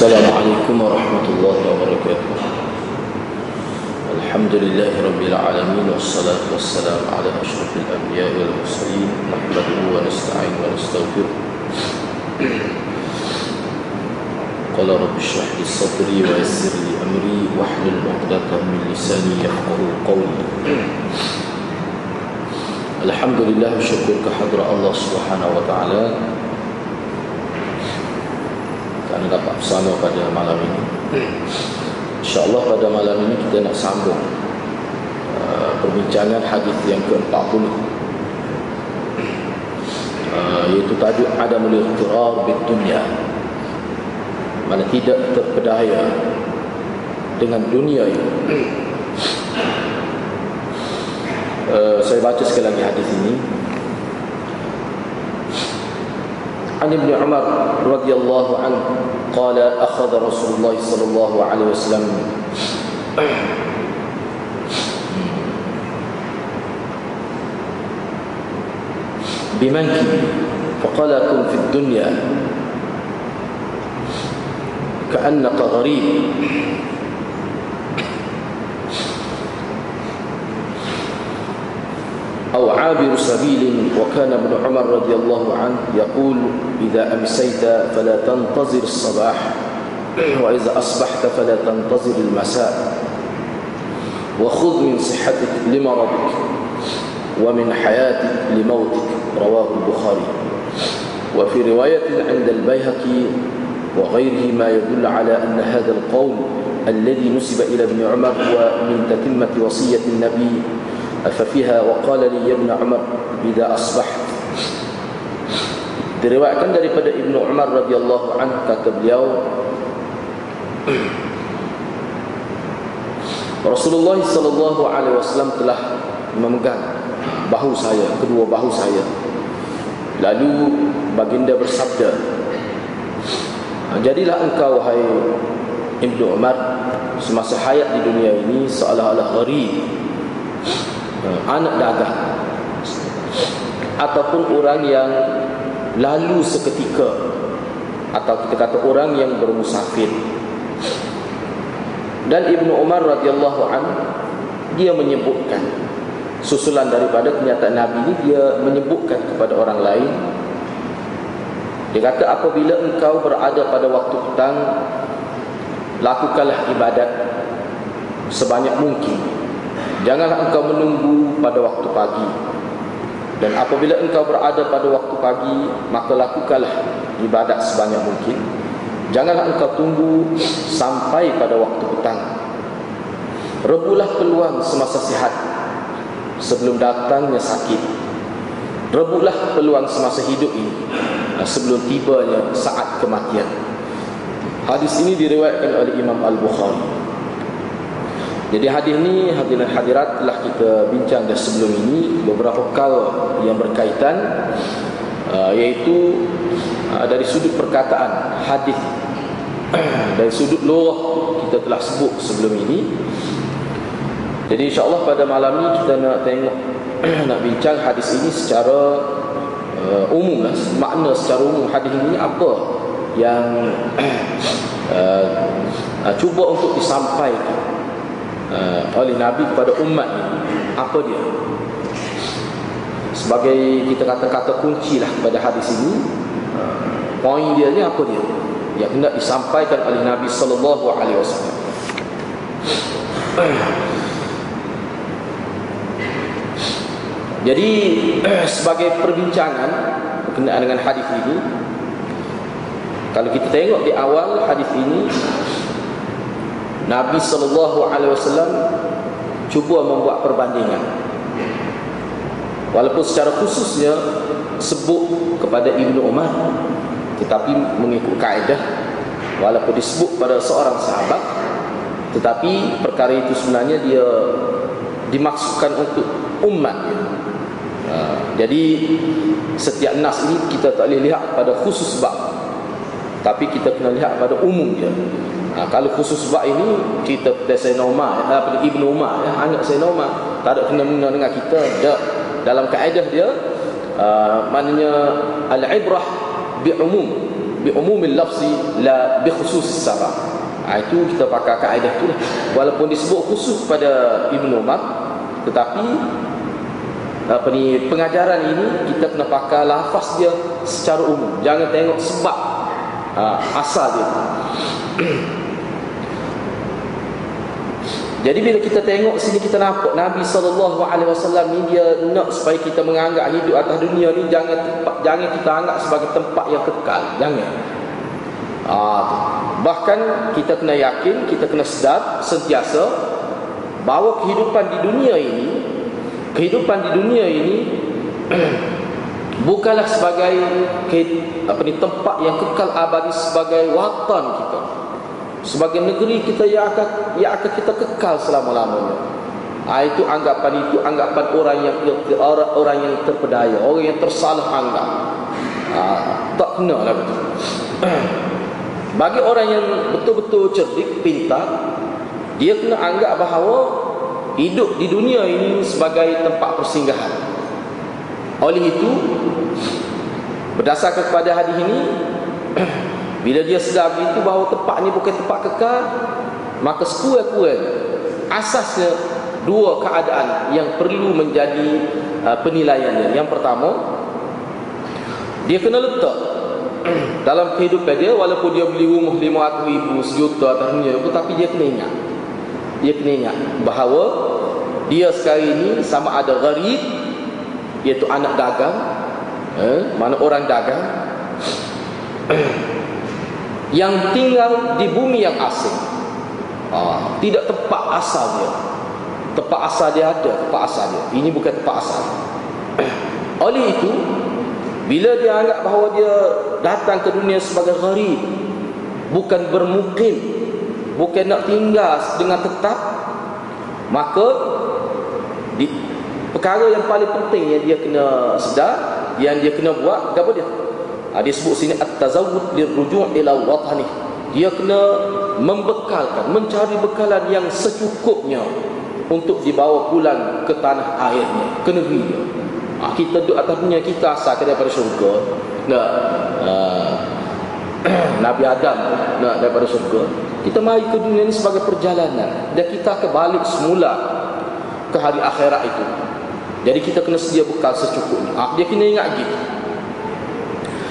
السلام عليكم ورحمة الله وبركاته. الحمد لله رب العالمين والصلاة والسلام على أشرف الأنبياء والمرسلين. نحمده ونستعين ونستغفره. قال رب اشرح لي صدري ويسر لي أمري واحلل عقدة من لساني يفقه قولي. الحمد لله kehadrat Allah Subhanahu wa taala kerana dapat bersama pada malam ini. InsyaAllah pada malam ini kita nak sambung uh, perbincangan hadis yang ke-40 uh, iaitu tajuk Adam al-Iqtirar bid-dunya mana tidak terpedaya dengan dunia ini. Uh, saya baca sekali lagi hadis ini عن ابن عمر رضي الله عنه قال أخذ رسول الله صلى الله عليه وسلم. بمنكب فقال كن في الدنيا. كأنك غريب. أو عابر سبيل وكان ابن عمر رضي الله عنه يقول إذا أمسيت فلا تنتظر الصباح وإذا أصبحت فلا تنتظر المساء. وخذ من صحتك لمرضك ومن حياتك لموتك رواه البخاري. وفي رواية عند البيهقي وغيره ما يدل على أن هذا القول الذي نسب إلى ابن عمر هو من تتمة وصية النبي ففيها وقال لي يا ابن عمر إذا أصبحت diriwayatkan daripada Ibnu Umar radhiyallahu anhu kata beliau Rasulullah sallallahu alaihi wasallam telah memegang bahu saya kedua bahu saya lalu baginda bersabda jadilah engkau wahai Ibnu Umar semasa hayat di dunia ini seolah-olah gharib anak dagang ataupun orang yang lalu seketika. Atau kita kata orang yang bermusafir. Dan Ibnu Umar radhiyallahu an dia menyebutkan susulan daripada kenyataan Nabi ini dia menyebutkan kepada orang lain dia kata apabila engkau berada pada waktu petang lakukanlah ibadat sebanyak mungkin janganlah engkau menunggu pada waktu pagi. Dan apabila engkau berada pada waktu pagi Maka lakukanlah ibadat sebanyak mungkin. Janganlah engkau tunggu sampai pada waktu petang. Rebulah peluang semasa sihat Sebelum datangnya sakit. Rebulah peluang semasa hidup ini Sebelum tibanya saat kematian. Hadis ini diriwayatkan oleh Imam Al-Bukhari jadi hadis ni hadirin hadirat telah kita bincang dah sebelum ini beberapa kal yang berkaitan uh, iaitu uh, dari sudut perkataan hadis. Dari sudut luah kita telah sebut sebelum ini. Jadi insya-Allah pada malam ni kita nak tengok nak bincang hadis ini secara uh, umum lah. Makna secara umum hadis ini apa yang uh, uh, cuba untuk disampaikan uh, oleh Nabi kepada umat apa dia? Sebagai kita kata-kata kunci lah pada hadis ini uh, poin dia ni apa dia? Yang hendak disampaikan oleh Nabi sallallahu alaihi wasallam. Jadi sebagai perbincangan berkenaan dengan hadis ini kalau kita tengok di awal hadis ini Nabi sallallahu alaihi wasallam cuba membuat perbandingan. Walaupun secara khususnya sebut kepada Ibnu Umar tetapi mengikut kaedah walaupun disebut pada seorang sahabat tetapi perkara itu sebenarnya dia dimaksudkan untuk umat ha, jadi setiap nas ini kita tak boleh lihat pada khusus bab tapi kita kena lihat pada umum dia Ha, kalau khusus bab ini kita pada Sayyidina Umar ya, pada Ibnu Umar ya, anak Sayyidina Umar tak ada kena-mena dengan kita tak. dalam kaedah dia uh, maknanya al-ibrah bi umum bi umumil lafzi la bi khusus sabab ha, itu kita pakai kaedah tu lah. Walaupun disebut khusus pada Ibn Umar tetapi apa ni pengajaran ini kita kena pakai lafaz dia secara umum. Jangan tengok sebab ha, asal dia jadi bila kita tengok sini kita nampak Nabi wasallam ni dia nak supaya kita menganggap hidup atas dunia ni jangan tempat jangan kita anggap sebagai tempat yang kekal. Jangan. Ah, bahkan kita kena yakin, kita kena sedar sentiasa bahawa kehidupan di dunia ini kehidupan di dunia ini bukanlah sebagai apa ni tempat yang kekal abadi sebagai watan kita sebagai negeri kita yang akan yang akan kita kekal selama-lamanya. Ha, itu anggapan itu anggapan orang yang orang, orang yang terpedaya, orang yang tersalah anggap. Ha, tak kena lah betul. Bagi orang yang betul-betul cerdik, pintar, dia kena anggap bahawa hidup di dunia ini sebagai tempat persinggahan. Oleh itu, berdasarkan kepada hadis ini, Bila dia sedar begitu bahawa tempat ni bukan tempat kekal Maka sekurang-kurang Asasnya dua keadaan yang perlu menjadi uh, penilaiannya. Yang pertama Dia kena letak Dalam kehidupan dia Walaupun dia beli rumah lima ratus ribu Sejuta atau dunia Tetapi dia kena ingat. Dia kena ingat bahawa Dia sekarang ini sama ada gharib Iaitu anak dagang. Eh, Mana orang dagang yang tinggal di bumi yang asing. Ah, tidak tempat asal dia. Tempat asal dia ada, tempat asal dia. Ini bukan tempat asal. Oleh itu, bila dia anggap bahawa dia datang ke dunia sebagai gharib, bukan bermukim, bukan nak tinggal dengan tetap, maka di, perkara yang paling penting yang dia kena sedar, yang dia kena buat, apa dia? Ha, dia sebut sini at-tazawwud liruju' ila watani dia kena membekalkan mencari bekalan yang secukupnya untuk dibawa pulang ke tanah airnya ke negeri dia. Ha, kita duduk atas dunia kita asal daripada syurga nak ha, Nabi Adam nak daripada syurga. Kita mari ke dunia ini sebagai perjalanan dan kita kembali semula ke hari akhirat itu. Jadi kita kena sedia bekal secukupnya. Ha, dia kena ingat gitu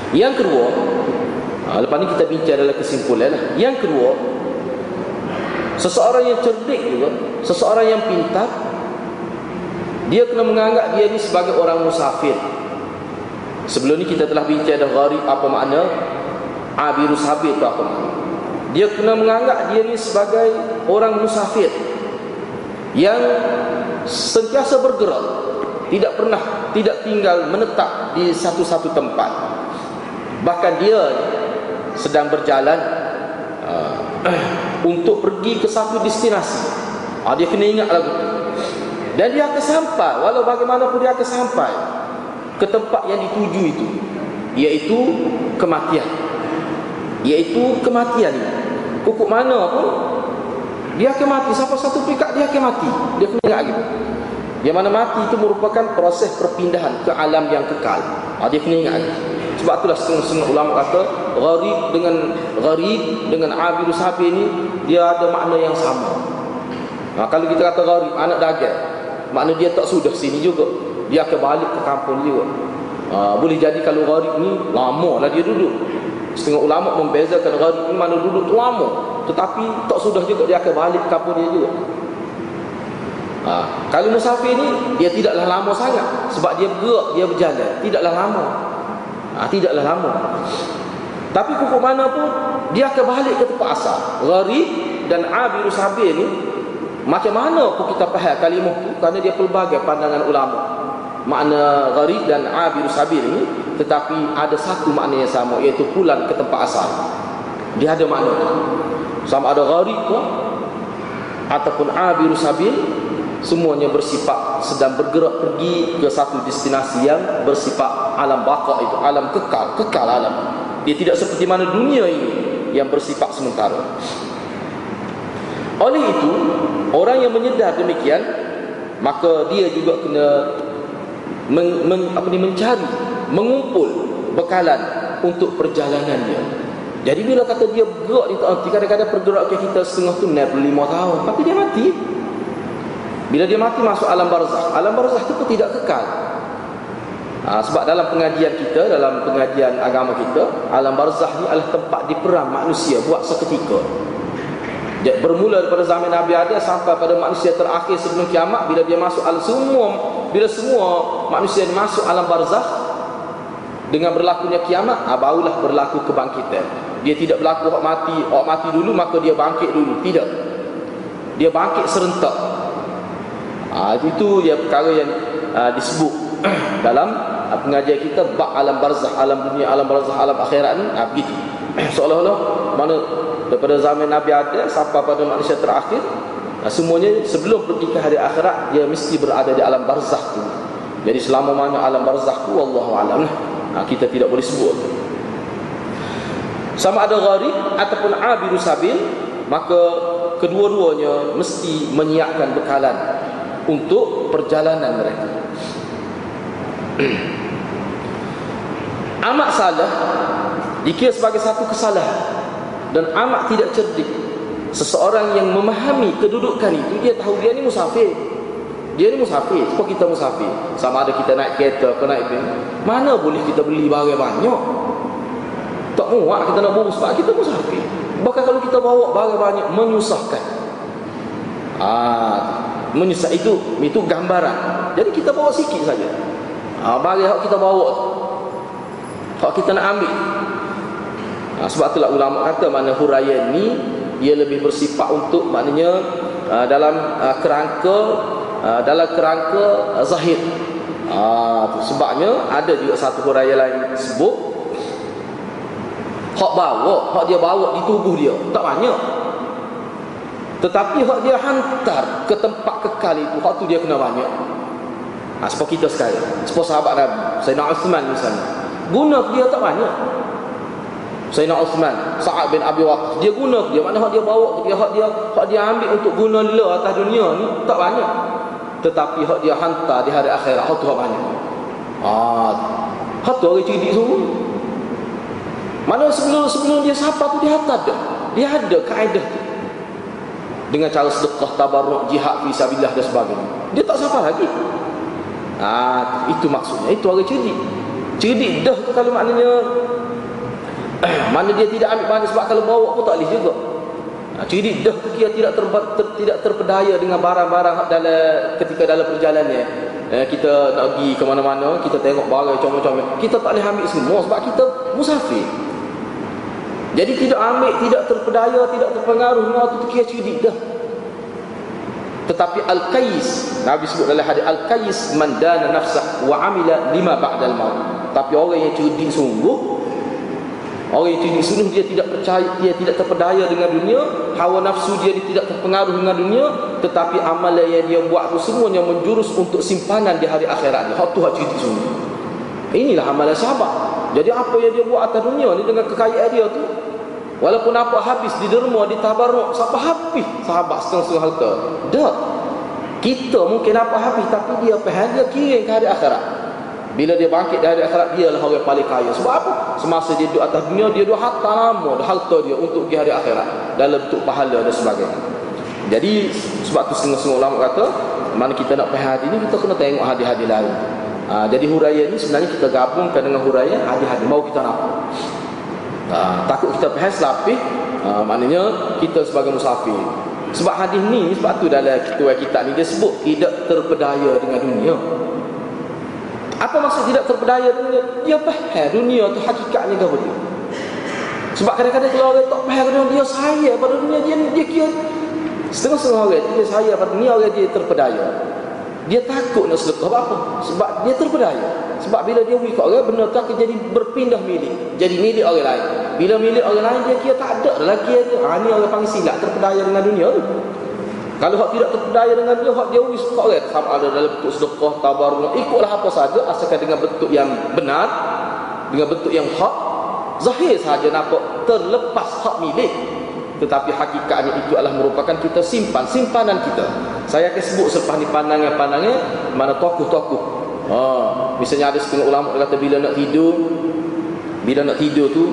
yang kedua, ha, lepas ni kita bincang dalam kesimpulan lah. Yang kedua, seseorang yang cerdik juga, seseorang yang pintar, dia kena menganggap dia ni sebagai orang musafir. Sebelum ni kita telah bincang dah gharib apa makna abirus habib tu apa makna. Dia kena menganggap dia ni sebagai orang musafir yang sentiasa bergerak, tidak pernah tidak tinggal menetap di satu-satu tempat. Bahkan dia sedang berjalan uh, untuk pergi ke satu destinasi. Uh, dia kena ingat lagu itu. Dan dia akan sampai, walau bagaimanapun dia akan sampai ke tempat yang dituju itu. Iaitu kematian. Iaitu kematian. Kukuk mana pun, dia akan mati. Siapa satu pikat dia akan mati. Dia kena ingat gitu. Yang mana mati itu merupakan proses perpindahan ke alam yang kekal. Uh, dia kena ingat gitu. Sebab itulah setengah-setengah ulama kata Gharib dengan Gharib dengan Abidu Sabi ini Dia ada makna yang sama. Nah, Kalau kita kata Gharib Anak dagang Makna dia tak sudah sini juga. Dia akan balik ke kampung juga. Ha, Boleh jadi kalau Gharib ni Lama lah dia duduk. Setengah ulama membezakan Gharib ni Mana duduk tu lama. Tetapi tak sudah juga Dia akan balik ke kampung dia juga. Ha, kalau musafir ni dia tidaklah lama sangat. Sebab dia bergerak dia berjalan. Tidaklah lama ha, Tidaklah lama. Tapi pokok mana pun Dia akan balik ke tempat asal. Gharib dan Abiru Sabir ni Macam mana pun kita faham kalimah tu? Kerana dia pelbagai pandangan ulama. Makna Gharib dan Abiru Sabir ni Tetapi ada satu makna yang sama Iaitu pulang ke tempat asal. Dia ada makna. Sama ada Gharib pun Ataupun Abiru Sabir semuanya bersifat sedang bergerak pergi ke satu destinasi yang bersifat alam baka itu alam kekal kekal alam. Dia tidak seperti mana dunia ini yang bersifat sementara. Oleh itu orang yang menyedar demikian maka dia juga kena men, men, apa ni mencari mengumpul bekalan untuk perjalanannya. Jadi bila kata dia bergerak tahun kadang-kadang pergerakan kita setengah tu 65 tahun tapi dia mati. Bila dia mati masuk alam barzah. Alam barzah itu pun tidak kekal. Ha, sebab dalam pengajian kita, dalam pengajian agama kita, alam barzah ni adalah tempat diperang manusia buat seketika. Dia bermula daripada zaman Nabi Adam sampai pada manusia terakhir sebelum kiamat bila dia masuk alam semua bila semua manusia masuk alam barzah dengan berlakunya kiamat ha, barulah berlaku kebangkitan dia tidak berlaku orang mati orang mati dulu maka dia bangkit dulu tidak dia bangkit serentak ha, itu dia perkara yang ha, disebut dalam ha, pengajian kita bak alam barzah alam dunia alam barzah alam akhirat ni ha, begitu. Seolah-olah mana daripada zaman Nabi ada sampai pada manusia terakhir ha, semuanya sebelum pergi ke hari akhirat dia mesti berada di alam barzah tu. Jadi selama mana alam barzah tu Allahu alam. Lah ha, kita tidak boleh sebut. Sama ada gharib ataupun abiru sabil maka kedua-duanya mesti menyiapkan bekalan untuk perjalanan mereka amat salah dikira sebagai satu kesalahan dan amat tidak cerdik seseorang yang memahami kedudukan itu dia tahu dia ni musafir dia ni musafir, sebab kita musafir. Sama ada kita naik kereta ke naik bin. Mana boleh kita beli barang banyak? Tak muat kita nak bawa sebab kita musafir. Bahkan kalau kita bawa barang banyak menyusahkan. Ah, menyusah itu itu gambaran. Jadi kita bawa sikit saja. Ah, barang yang kita bawa Hak kita nak ambil. Ah, sebab itulah ulama kata mana huraian ni ia lebih bersifat untuk maknanya uh, dalam uh, kerangka Ah, dalam kerangka uh, zahir. Ah tu sebabnya ada juga satu huraian lain sebut hak bawa, hak dia bawa di tubuh dia tak banyak. Tetapi hak dia hantar ke tempat kekal itu, hak tu dia kena banyak. Ha, sebab kita sekarang, sebab sahabat Nabi, Sayyidina Uthman misalnya. Guna dia tak banyak. Sayyidina Uthman, Sa'ad bin Abi Waqqas, dia guna dia, mana hak dia bawa dia, hak dia, hak dia ambil untuk guna la atas dunia ni tak banyak. Tetapi hak dia hantar di hari akhirat hak tu hak banyak. Ah hak tu orang cerdik semua. Mana sebelum sebelum dia sapa tu dia hantar dah. Dia ada kaedah tu dengan cara sedekah tabarruk jihad fi sabilillah dan sebagainya dia tak sapa lagi ah itu maksudnya itu orang cerdik cerdik dah tu kalau maknanya mana dia tidak ambil barang sebab kalau bawa pun tak boleh juga Ha, jadi dah tu dia tidak ter, ter, tidak terpedaya dengan barang-barang dalam ketika dalam perjalanannya. Eh, kita nak pergi ke mana-mana, kita tengok barang comel-comel. Kita tak boleh ambil semua sebab kita musafir. Jadi tidak ambil, tidak terpedaya, tidak terpengaruh dengan tu kira cerdik dah. Tetapi Al-Qais, Nabi sebut dalam hadis Al-Qais man dana nafsah wa amila lima ba'dal maut. Tapi orang yang cerdik sungguh Orang yang disuruh dia tidak percaya, dia tidak terpedaya dengan dunia, hawa nafsu dia, dia tidak terpengaruh dengan dunia, tetapi amalan yang dia buat itu semuanya menjurus untuk simpanan di hari akhirat. Hak tu hak cerita sungguh. Inilah amalan sahabat. Jadi apa yang dia buat atas dunia ni dengan kekayaan dia tu, walaupun apa habis di derma, di tabarruk, siapa habis sahabat setengah-setengah harta. Tak. Kita mungkin apa habis tapi dia faham dia kira ke hari akhirat. Bila dia bangkit dari akhirat dia lah orang paling kaya. Sebab apa? Semasa dia duduk atas dunia dia duduk harta lama, harta dia untuk di hari akhirat dalam bentuk pahala dan sebagainya. Jadi sebab tu setengah-setengah ulama kata mana kita nak pergi hadis ni kita kena tengok hadis-hadis lain. Ha, jadi huraian ni sebenarnya kita gabungkan dengan huraian hadis-hadis mau kita nak. Ha, takut kita pergi selapih ha, maknanya kita sebagai musafir. Sebab hadis ni sebab tu dalam kitab kita ni dia sebut tidak terpedaya dengan dunia. Apa maksud tidak terpedaya dunia? Dia faham dunia tu hakikatnya ke betul. Sebab kadang-kadang kalau orang tak faham dunia, dia saya pada dunia, dia, dia kira setengah-setengah orang dia saya pada dunia, orang dia terpedaya. Dia takut nak sedekah apa? Sebab dia terpedaya. Sebab bila dia wikak orang, benda tu akan jadi berpindah milik. Jadi milik orang lain. Bila milik orang lain, dia kira tak ada lelaki dia. Ha, ni orang panggil silap terpedaya dengan dunia tu. Kalau hak tidak terpedaya dengan dia, hak dia kau kan sama ada dalam bentuk sedekah, tabarruk, ikutlah apa saja asalkan dengan bentuk yang benar, dengan bentuk yang hak, zahir saja nampak terlepas hak milik. Tetapi hakikatnya itu adalah merupakan kita simpan, simpanan kita. Saya akan sebut selepas ni pandangan-pandangan mana tokoh-tokoh. Ha, misalnya ada setengah ulama kata bila nak tidur, bila nak tidur tu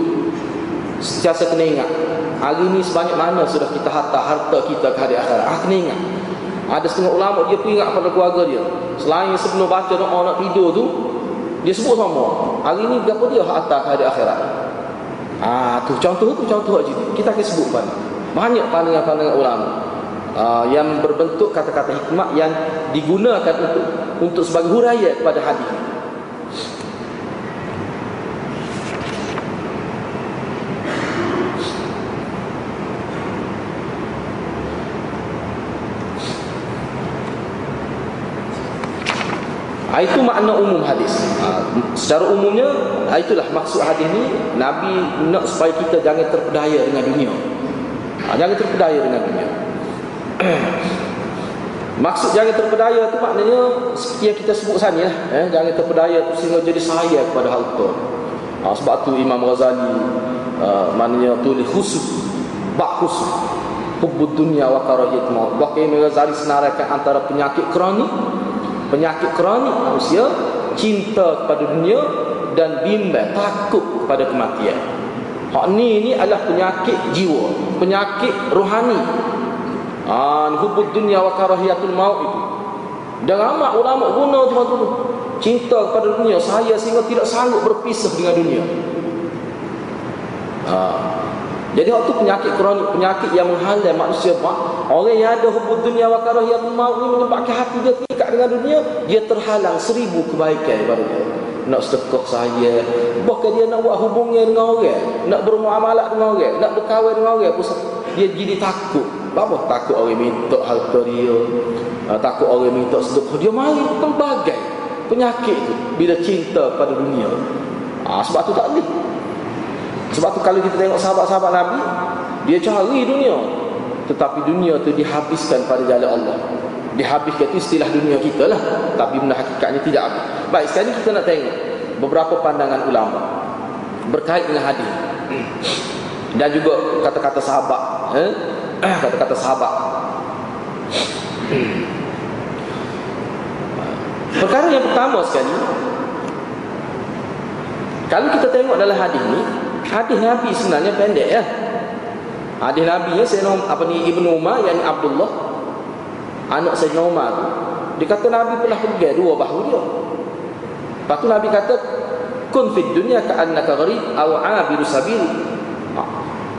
Sentiasa kena ingat Hari ini sebanyak mana sudah kita harta Harta kita ke hari akhirat. Ah, Kena ingat. Ada setengah ulama dia pun ingat pada keluarga dia. Selain sebelum baca doa nak tidur tu Dia sebut sama. Hari ini berapa dia harta ke hari akhirat Ah tu contoh tu contoh aja. Kita akan sebut pada banyak pandangan-pandangan ulama uh, yang berbentuk kata-kata hikmah yang digunakan untuk untuk sebagai huraian kepada hadis. Ah, itu makna umum hadis. Ha, secara umumnya, ha, itulah maksud hadis ni Nabi nak supaya kita jangan terpedaya dengan dunia. Ha, jangan terpedaya dengan dunia. maksud jangan terpedaya tu maknanya seperti yang kita sebut sana lah. Eh, jangan terpedaya tu sehingga jadi sahaya kepada hal itu. Ha, sebab tu Imam Ghazali uh, maknanya tulis khusus bak khusus hubud dunia wa karahiyat maut. Bahkan Imam Ghazali senaraikan antara penyakit kronik penyakit kronik manusia cinta kepada dunia dan bimbang takut kepada kematian. Hak ni ni adalah penyakit jiwa penyakit rohani. Ah hubud dunia wa karahiyatul maut itu. Dan ramai ulama guna tu tu. Cinta kepada dunia saya sehingga tidak sanggup berpisah dengan dunia. Ah jadi waktu penyakit kronik, penyakit yang menghalang manusia buat. Orang yang ada hubud dunia wa karahiyatul maut ni menyebabkan hati dia terikat dengan dunia, dia terhalang seribu kebaikan baru dia. Nak sedekah saya, bahkan dia nak buat hubungan dengan orang, nak bermuamalah dengan orang, nak berkahwin dengan orang, dia jadi takut. Apa? Takut orang minta harta dia, ah, takut orang minta sedekah dia mari pelbagai penyakit tu bila cinta pada dunia. Ah, sebab tu tak boleh. Sebab tu kalau kita tengok sahabat-sahabat Nabi Dia cari dunia. Tetapi dunia tu dihabiskan pada jalan Allah. Dihabiskan itu istilah dunia kita lah. Tapi benda hakikatnya tidak habis. Baik sekarang kita nak tengok Beberapa pandangan ulama Berkait dengan hadis. Dan juga kata-kata sahabat eh? Kata-kata sahabat. Perkara yang pertama sekali Kalau kita tengok dalam hadis ni Hadis Nabi sebenarnya pendek ya. Hadis Nabi ya saya apa ni Ibnu Umar yang Abdullah anak Sayyidina Umar tu. Dia kata Nabi pernah pergi dua bahu dia. Lepas tu Nabi kata kun fid dunya ka'annaka gharib aw 'abiru sabil. Ha.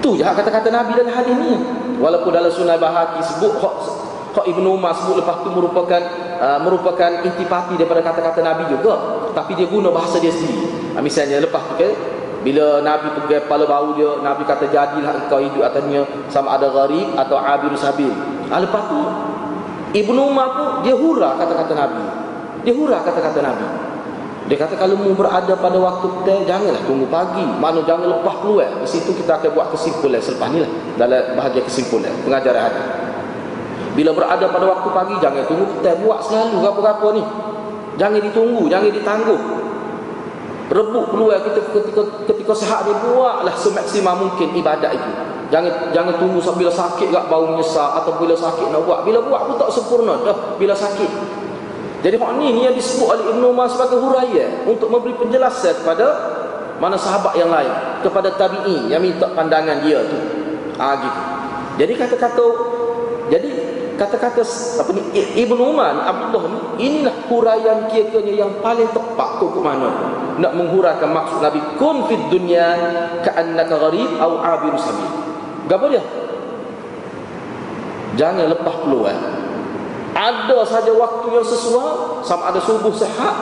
Tu je kata-kata Nabi dalam hadis ni. Walaupun dalam sunnah bahaki sebut hak hak Ibnu Umar sebut lepas tu merupakan uh, merupakan intipati daripada kata-kata Nabi juga. Tapi dia guna bahasa dia sendiri. Ha, misalnya lepas tu ke bila Nabi pergi kepala bau dia, Nabi kata jadilah engkau hidup atasnya sama ada gharib atau abir sabil. Ha, lepas tu Ibnu Umar pun dia hura kata-kata Nabi. Dia hura kata-kata Nabi. Dia kata kalau mu berada pada waktu kita janganlah tunggu pagi. Mana jangan lepas keluar. Di situ kita akan buat kesimpulan selepas ni lah. Dalam bahagian kesimpulan pengajaran hadis. Bila berada pada waktu pagi jangan tunggu kita buat selalu apa-apa ni. Jangan ditunggu, jangan ditangguh rebut keluar kita ketika ketika sehat ni buatlah semaksimal mungkin ibadat itu. Jangan jangan tunggu sampai bila sakit gak baru menyesal atau bila sakit nak buat. Bila buat pun tak sempurna. Dah bila sakit. Jadi hak ni ni yang disebut oleh Ibn Umar sebagai huraya untuk memberi penjelasan kepada mana sahabat yang lain. Kepada tabi'i yang minta pandangan dia tu. Ah gitu. Jadi kata-kata jadi kata-kata apa ni Ibnu Umar Abdullah ni inilah huraian kira-kiranya yang paling tepat tu ke mana? Nak menghuraikan maksud Nabi kun fid dunya ka'annaka gharib au abir sabil. Gapo dia? Jangan lepas peluang. Ada saja waktu yang sesuai sama ada subuh sehat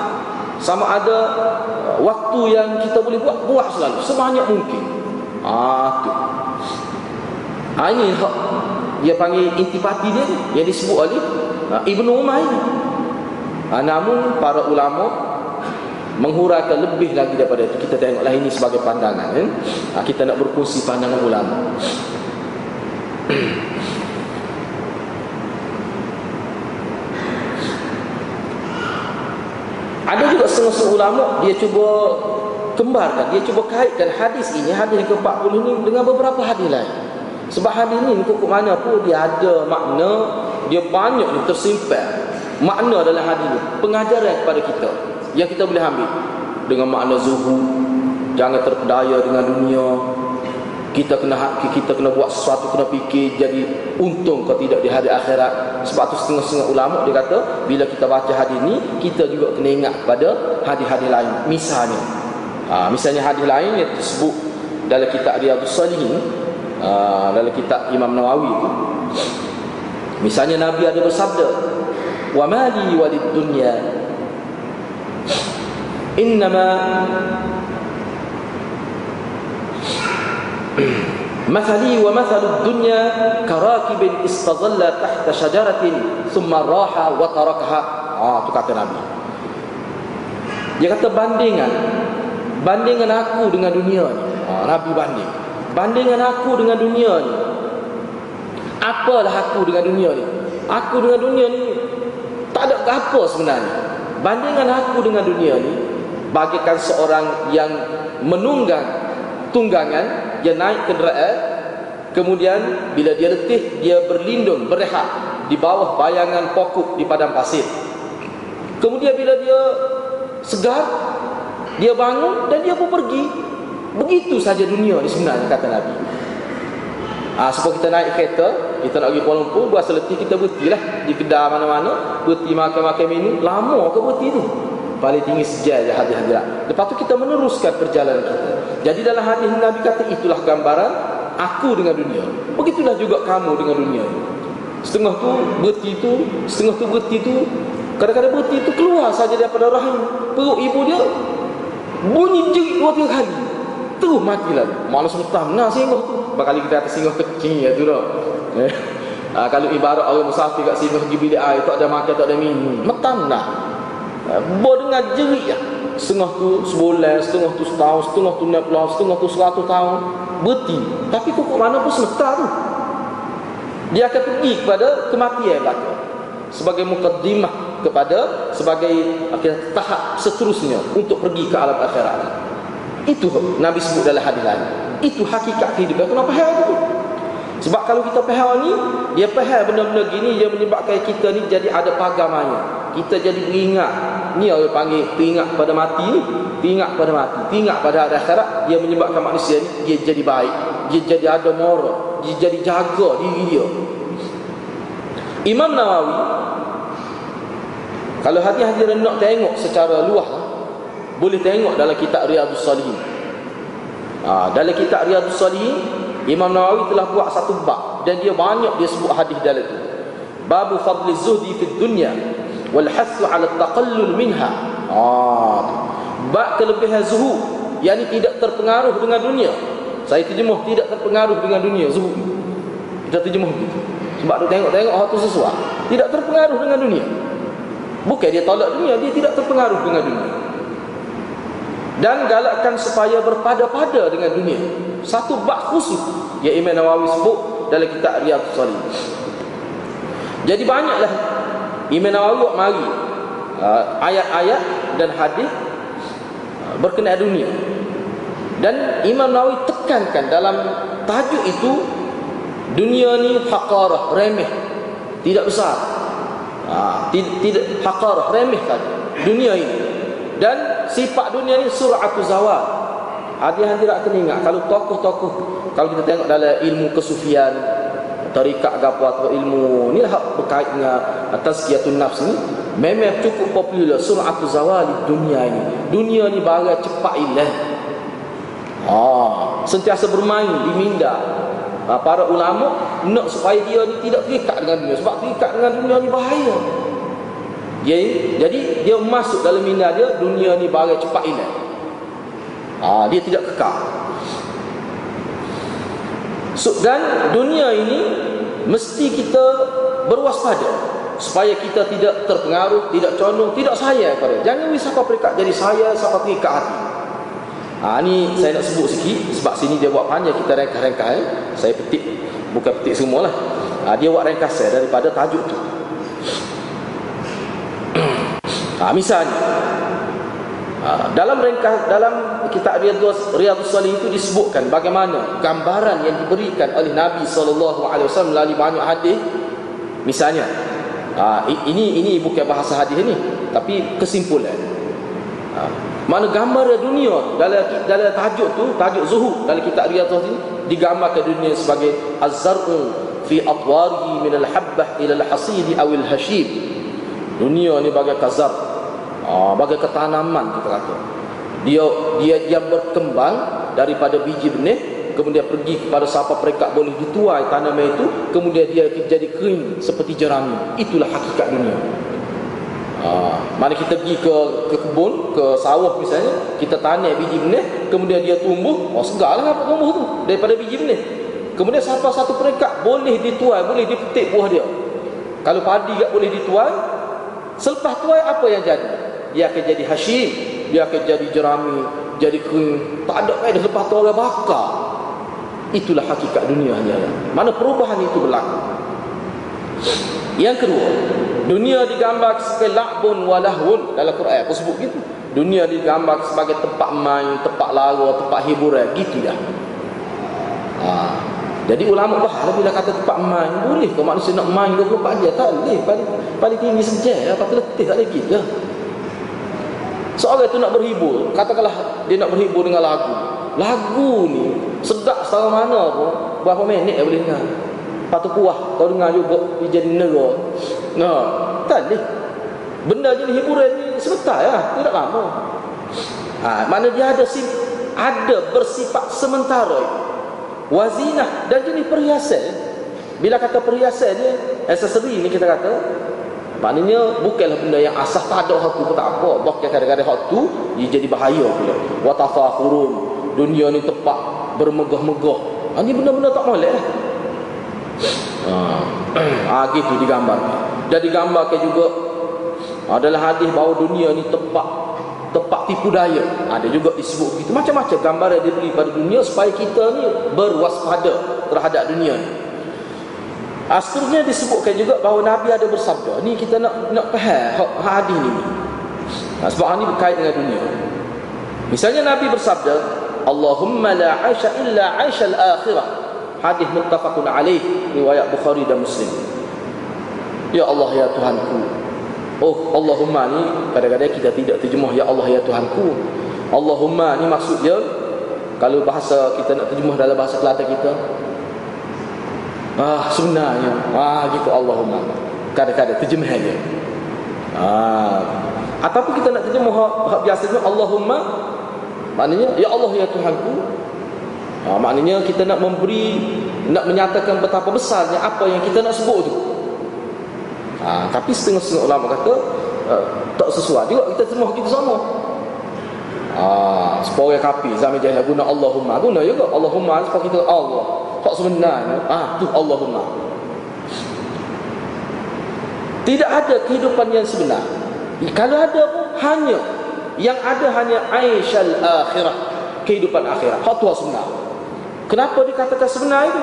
sama ada uh, waktu yang kita boleh buat buat selalu sebanyak mungkin. Ah tu. Ah, ini dia panggil intipati dia yang disebut oleh ha, Ibnu ini. Ha, namun para ulama menghuraikan lebih lagi daripada itu. Kita tengoklah ini sebagai pandangan. Eh? Ha, kita nak berkongsi pandangan ulama. Ada juga setengah-setengah ulama dia cuba kembarkan, dia cuba kaitkan hadis ini, hadis yang ke-40 ini dengan beberapa hadis lain. Sebab hadis ni kok mana pun dia ada makna, dia banyak ni tersimpan. Makna dalam hadis ni pengajaran kepada kita yang kita boleh ambil dengan makna zuhud, jangan terpedaya dengan dunia. kita kena ha-, kita kena buat sesuatu kena fikir jadi untung kau tidak di hari akhirat sebab tu setengah-setengah ulama dia kata bila kita baca hadis ni kita juga kena ingat pada hadis-hadis lain misalnya ha, misalnya hadis lain yang disebut dalam kitab Riyadhus Salihin ha, dalam kitab Imam Nawawi tu misalnya Nabi ada bersabda wa mali walid dunya innama مثلي ومثل الدنيا كراكب استظل تحت شجرة ثم راح وتركها ah tu kata Nabi dia kata bandingan bandingan aku dengan dunia ni ah, Nabi banding bandingan aku dengan dunia ni. Apalah aku dengan dunia ni? Aku dengan dunia ni tak ada apa sebenarnya. Bandingan aku dengan dunia ni bagikan seorang yang menunggang tunggangan dia naik kenderaan kemudian bila dia letih dia berlindung berehat di bawah bayangan pokok di padang pasir. Kemudian bila dia segar dia bangun dan dia pun pergi begitu saja dunia ni sebenarnya kata Nabi Ah, sebab kita naik kereta, kita nak pergi Kuala Lumpur, berasa letih kita berhenti lah di kedai mana-mana, berhenti makan-makan minum, lama ke berhenti tu? Paling tinggi sejak je hadis-hadis. Lepas tu kita meneruskan perjalanan kita. Jadi dalam hadis Nabi kata itulah gambaran aku dengan dunia. Begitulah juga kamu dengan dunia. Setengah tu berhenti tu, setengah tu berhenti tu. Kadang-kadang berhenti tu keluar saja daripada rahim perut ibu dia. Bunyi jerit dua tiga kali. Terus mati lah. Malas mutam. Nah singgah tu. Bakal kita kata singgah kecil ya tu dah. Ha, kalau ibarat orang musafir kat sini pergi bilik air tak ada makan tak ada minum. Metam lah. Bo dengar jerit ya setengah tu sebulan, setengah tu setahun, setengah tu enam puluh, setengah tu seratus tahun berhenti. Tapi pokok mana pun sementara tu. Dia akan pergi kepada kematian belaka. Sebagai mukaddimah kepada sebagai akhir tahap seterusnya untuk pergi ke alam akhirat. Itu Nabi sebut dalam hadis lain. Itu hakikat kehidupan. Kenapa hal itu? Sebab kalau kita faham ni, dia faham benda-benda gini dia menyebabkan kita ni jadi ada pagamanya. Kita jadi beringat ni orang panggil teringat pada mati ni teringat pada mati teringat pada akhirat dia menyebabkan manusia ni dia jadi baik dia jadi ada moral dia jadi jaga diri dia Imam Nawawi kalau hati-hati nak tengok secara luas boleh tengok dalam kitab Riyadhus Salihin. Ha, dalam kitab Riyadhus Salihin Imam Nawawi telah buat satu bab. Dan dia banyak dia sebut hadis dalam itu babu fadli zuhdi fi dunya wal hasu ala taqallul minha. Ah bab kelebihan zuhud yang tidak terpengaruh dengan dunia. Saya terjemah tidak terpengaruh dengan dunia zuhud. Kita terjemah begitu sebab tu tengok-tengok hal tu sesuai tidak terpengaruh dengan dunia. Bukan dia tolak dunia dia tidak terpengaruh dengan dunia dan galakkan supaya berpada-pada dengan dunia satu bab khusus yang Imam Nawawi sebut dalam kitab Riyadhus Shalihin jadi banyaklah Imam Nawawi buat mari uh, ayat-ayat dan hadis uh, berkenaan dunia. Dan Imam Nawawi tekankan dalam tajuk itu dunia ni haqarah, remeh, tidak besar. Ha, tidak haqarah, remeh tadi. Dunia ini. Dan sifat dunia ni suratul zawal. Hadiah-hadiah kena ingat. Kalau tokoh-tokoh kalau kita tengok dalam ilmu kesufian tarikat apa atau ilmu ni lah berkait dengan tazkiyatun nafs ni. Memang cukup popular suratul zawali dunia ini. Dunia ni barang cepat hilang. Ha, sentiasa bermain di minda ha, para ulama nak supaya dia ni tidak terikat dengan dunia. Sebab terikat dengan dunia ni bahaya ya, jadi dia masuk dalam minda dia dunia ni barang cepat hilang ha, dia tidak kekal So, dan dunia ini mesti kita berwaspada supaya kita tidak terpengaruh, tidak condong, tidak sayang pada. Jangan wisata perikat jadi saya sampai terikat hati. Ha, ni saya nak sebut sikit sebab sini dia buat panjang kita rengkas-rengkas eh. Saya petik bukan petik semualah. Ha, dia buat ringkasan daripada tajuk tu. Ha, misalnya Ha, dalam ringkas dalam kitab Riyadhus Riyadhus Salih itu disebutkan bagaimana gambaran yang diberikan oleh Nabi wasallam melalui banyak hadis. Misalnya, ha, ini ini bukan bahasa hadis ini, tapi kesimpulan. Ha. Mana gambar dunia dalam dalam tajuk tu, tajuk zuhud dalam kitab Riyadhah ni digambarkan dunia sebagai az-zar'u fi atwarihi min al-habbah ila al-hasid aw al-hashib. Dunia ni bagai kazar. Ah, bagai ketanaman kita kata. Dia dia dia berkembang daripada biji benih kemudian pergi kepada siapa perekat boleh dituai tanaman itu kemudian dia jadi kering seperti jerami itulah hakikat dunia Ha, mana kita pergi ke ke kebun, ke sawah misalnya, kita tanam biji benih, kemudian dia tumbuh, oh segarlah apa tumbuh tu daripada biji benih. Kemudian sampai satu peringkat boleh dituai, boleh dipetik buah dia. Kalau padi tak boleh dituai, selepas tuai apa yang jadi? Dia akan jadi hashim, dia akan jadi jerami, jadi kering. Tak ada faedah lepas tu orang bakar. Itulah hakikat dunia hanya. Mana perubahan itu berlaku. Yang kedua, dunia digambar sebagai la'bun walahun dalam Quran. Apa sebut gitu? Dunia digambar sebagai tempat main, tempat lara, tempat hiburan, gitu dah. Ha. Jadi ulama bahagia bila kata tempat main, boleh ke manusia nak main 24 jam? Tak boleh. Paling, paling tinggi sejam, apa letih tak lagi dah. Seorang itu nak berhibur, katakanlah dia nak berhibur dengan lagu. Lagu ni sedap setara mana pun, berapa minit dia boleh dengar. Patut puas kau dengar juga dia jadi nera. Nah, tak boleh. Benda jadi hiburan ni sebentar ya, tidak lama. Ha, mana dia ada sim, ada bersifat sementara. Wazinah dan jenis perhiasan. Bila kata perhiasan ni, aksesori ni kita kata, maknanya bukanlah benda yang asah tak ada hak tu tak apa. Bahkan kadang-kadang hak tu dia jadi bahaya pula. Wa tafakhurun. Dunia ni tepat bermegah-megah. Ha, ni benda-benda tak molek lah. Ah, ha, gitu digambar. Jadi gambarkan juga adalah hadis bahawa dunia ni tempat tempat tipu daya. Ada juga disebut begitu. Macam-macam gambar yang diberi pada dunia supaya kita ni berwaspada terhadap dunia ni. Akhirnya disebutkan juga bahawa Nabi ada bersabda. Ni kita nak nak faham hadis ni. Nah, sebab ini berkait dengan dunia. Misalnya Nabi bersabda, Allahumma la aisha illa aisha al-akhirah hadis muttafaqun alaih riwayat Bukhari dan Muslim ya Allah ya Tuhanku oh Allahumma ni kadang-kadang kita tidak terjemah ya Allah ya Tuhanku Allahumma ni maksud dia kalau bahasa kita nak terjemah dalam bahasa Kelantan kita ah sebenarnya ah gitu Allahumma kadang-kadang terjemahan dia ah ataupun kita nak terjemah hak biasanya Allahumma maknanya ya Allah ya Tuhanku Ha, maknanya kita nak memberi nak menyatakan betapa besarnya apa yang kita nak sebut tu. Ha, tapi setengah-setengah ulama kata uh, tak sesuai juga kita semua kita sama. Ha, supaya kapi zaman jahil guna Allahumma guna juga Allahumma supaya kita Allah. Tak sebenarnya ah tu Allahumma. Tidak ada kehidupan yang sebenar. Kalau ada pun hanya yang ada hanya aisyal akhirah kehidupan akhirat. Tu sebenar. Kenapa dikatakan sebenar itu?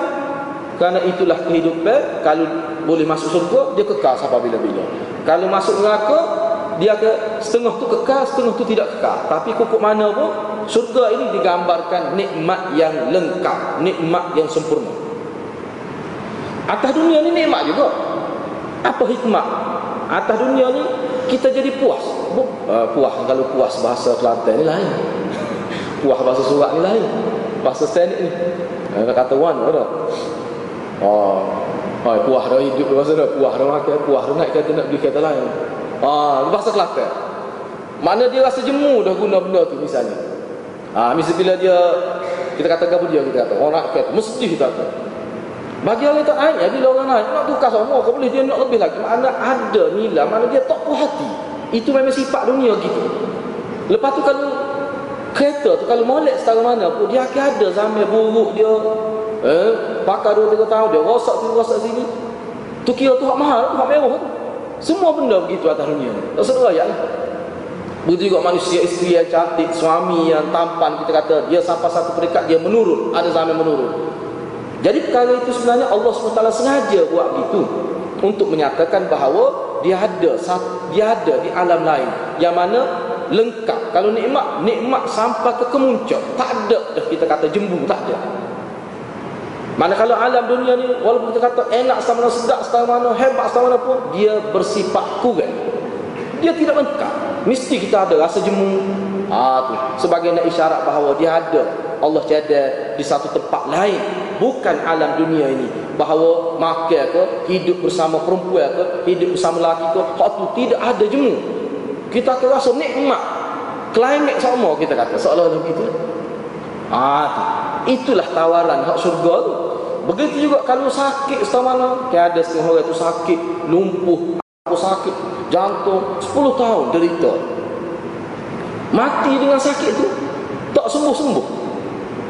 Kerana itulah kehidupan Kalau boleh masuk surga Dia kekal sampai bila-bila Kalau masuk neraka Dia ke setengah tu kekal Setengah tu tidak kekal. Tapi kukuk mana pun Surga ini digambarkan Nikmat yang lengkap Nikmat yang sempurna. Atas dunia ni nikmat juga. Apa hikmat? Atas dunia ni Kita jadi puas. Uh, Puas Kalau puas bahasa Kelantan ni lain. Puas bahasa surat ni lain. Bahasa standard ni. Nak kata one ada. Oh Oh, puah dah hidup bahasa dah puah dah makan puah dah nak kata nak beli kata lain ah bahasa Kelantan mana dia rasa jemu dah guna benda tu misalnya. Ah misalnya bila dia kita kata gapo dia kita kata orang kata mesti kita kata bagi orang naik ya, bila orang naik nak tukar semua kau boleh dia nak lebih lagi. Mana ada nilai mana dia tak puas hati. Itu memang sifat dunia gitu. Lepas tu kalau kereta tu kalau molek setara mana pun dia akan ada zaman buruk dia. Eh pakai 2 3 tahun dia rosak sini rosak sini. Tu kira tu hak mahal tu hak mewah tu semua benda begitu atas dunia tak sedar ya Begitu juga manusia isteri yang cantik, suami yang tampan kita kata dia sampai satu peringkat dia menurun, ada zaman menurun. Jadi perkara itu sebenarnya Allah SWT sengaja buat begitu. Untuk menyatakan bahawa dia ada dia ada di alam lain. Yang mana lengkap. Kalau nikmat nikmat sampai ke kemuncak. Tak ada dah kita kata jembu tak ada mana kalau alam dunia ni walaupun kita kata enak sama mana sedap sama mana hebat sama mana pun dia bersifat kurang dia tidak lengkap mesti kita ada rasa jemu. Sebagai nak isyarat bahawa dia ada Allah tiada di satu tempat lain. Bukan alam dunia ini. Bahawa makan ke hidup bersama perempuan ke hidup bersama lelaki ke hak tu tidak ada jemu. Kita akan rasa nikmat. Climate sama kita kata. Seolah-olah begitu. Ah itulah tawaran hak surga tu begitu juga kalau sakit setengah mana ada setengah orang tu sakit lumpuh aku sakit jantung 10 tahun derita. Mati dengan sakit tu tak sembuh-sembuh.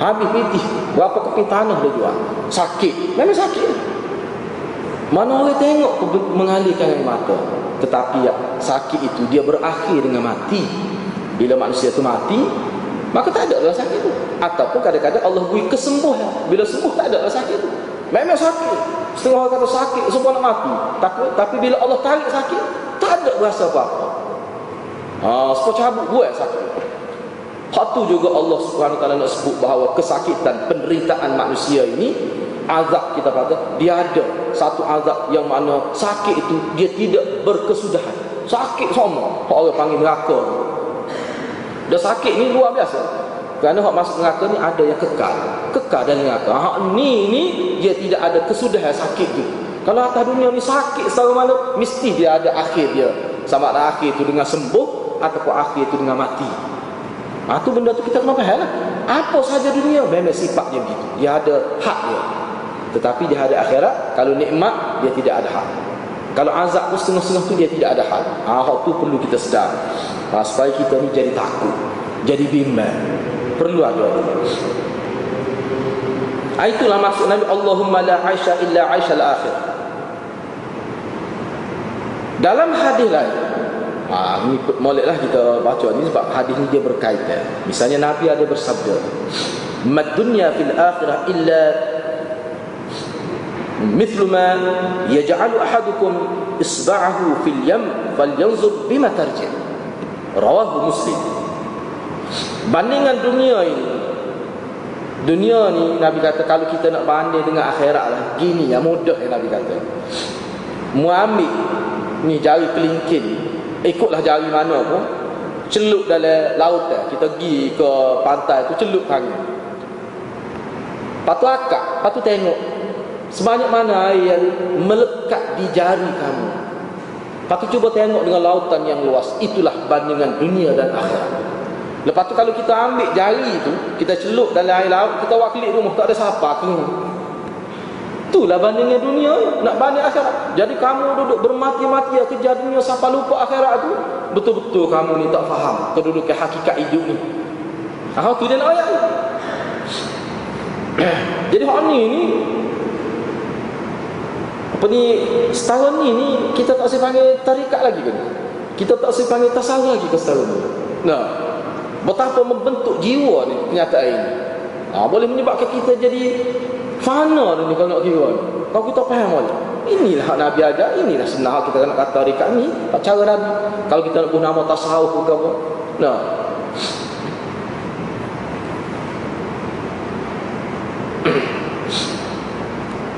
Habis pitih berapa keping tanah dia jual? Sakit. Memang sakit. Mana orang tengok mengalihkan air mata. Tetapi ya, sakit itu dia berakhir dengan mati. Bila manusia itu mati maka tak ada rasa sakit itu ataupun kadang-kadang Allah beri kesembuhan bila sembuh tak ada rasa sakit itu memang sakit setengah orang kata sakit semua nak mati tapi, tapi bila Allah tarik sakit tak ada rasa apa-apa Ha, sebab cabut buat sakit. Hak tu juga Allah Subhanahu taala nak sebut bahawa kesakitan penderitaan manusia ini azab kita kata dia ada satu azab yang mana sakit itu dia tidak berkesudahan. Sakit sama. Orang panggil neraka. Dah sakit ni luar biasa. Kerana hak masuk neraka ni ada yang kekal. Kekal dalam neraka. Hak ni ni dia tidak ada kesudahan sakit tu. Kalau atas dunia ni sakit secara mana mesti dia ada akhir dia. Sama ada akhir tu dengan sembuh ataupun akhir itu dengan mati. Ha, tu benda tu kita kena faham lah. Apa sahaja dunia memang sifatnya begitu. Dia ada hak dia. Tetapi di hari akhirat kalau nikmat dia tidak ada hak. Kalau azab pun setengah-setengah tu dia tidak ada hak. Ha, hak tu perlu kita sedar. Ha, supaya kita ni jadi takut. Jadi bimbang. Perlu ada. Ha, itulah maksud Nabi Allahumma la aisha illa aisha al-akhir. Dalam hadis lain Ha, ni moleklah kita baca ni sebab hadis ni dia berkaitan. Misalnya Nabi ada bersabda, "Mad dunya fil akhirah illa mithlu ma yaj'alu ahadukum isba'ahu fil yam falyanzur bima tarji'." Rawahu Muslim. Bandingan dunia ini Dunia ni Nabi kata kalau kita nak banding dengan akhirat lah Gini ya mudah yang Nabi kata Mu ambil Ni jari kelingkin ikutlah jari mana pun celup dalam laut dah. kita pergi ke pantai tu celup tangan patu akak patu tengok sebanyak mana yang melekat di jari kamu. Patu cuba tengok dengan lautan yang luas. Itulah bandingan dunia dan akhirat. Lepas tu kalau kita ambil jari tu kita celup dalam air laut kita wakil rumah tak ada siapa tu Itulah bandingnya dunia. Nak banding akhirat. Jadi kamu duduk bermati-mati Kerja dunia sampai lupa akhirat tu Betul-betul kamu ni tak faham Kedudukan hakikat hidup ni. Ah, tu dia nak ayat Jadi hak ni ni Apa ni Setahun ni ni Kita tak usah panggil tarikat lagi kan Kita tak usah panggil tasawuf lagi ke setahun ni? Nah Betapa membentuk jiwa ni Kenyataan ini. Ha, Boleh menyebabkan kita jadi Fana ni kalau nak kira Kau kita faham boleh Inilah hak Nabi ajar Inilah sebenarnya kita nak kata hari kami Cara Nabi. Kalau kita nak pun nama tasawuf ke apa Nah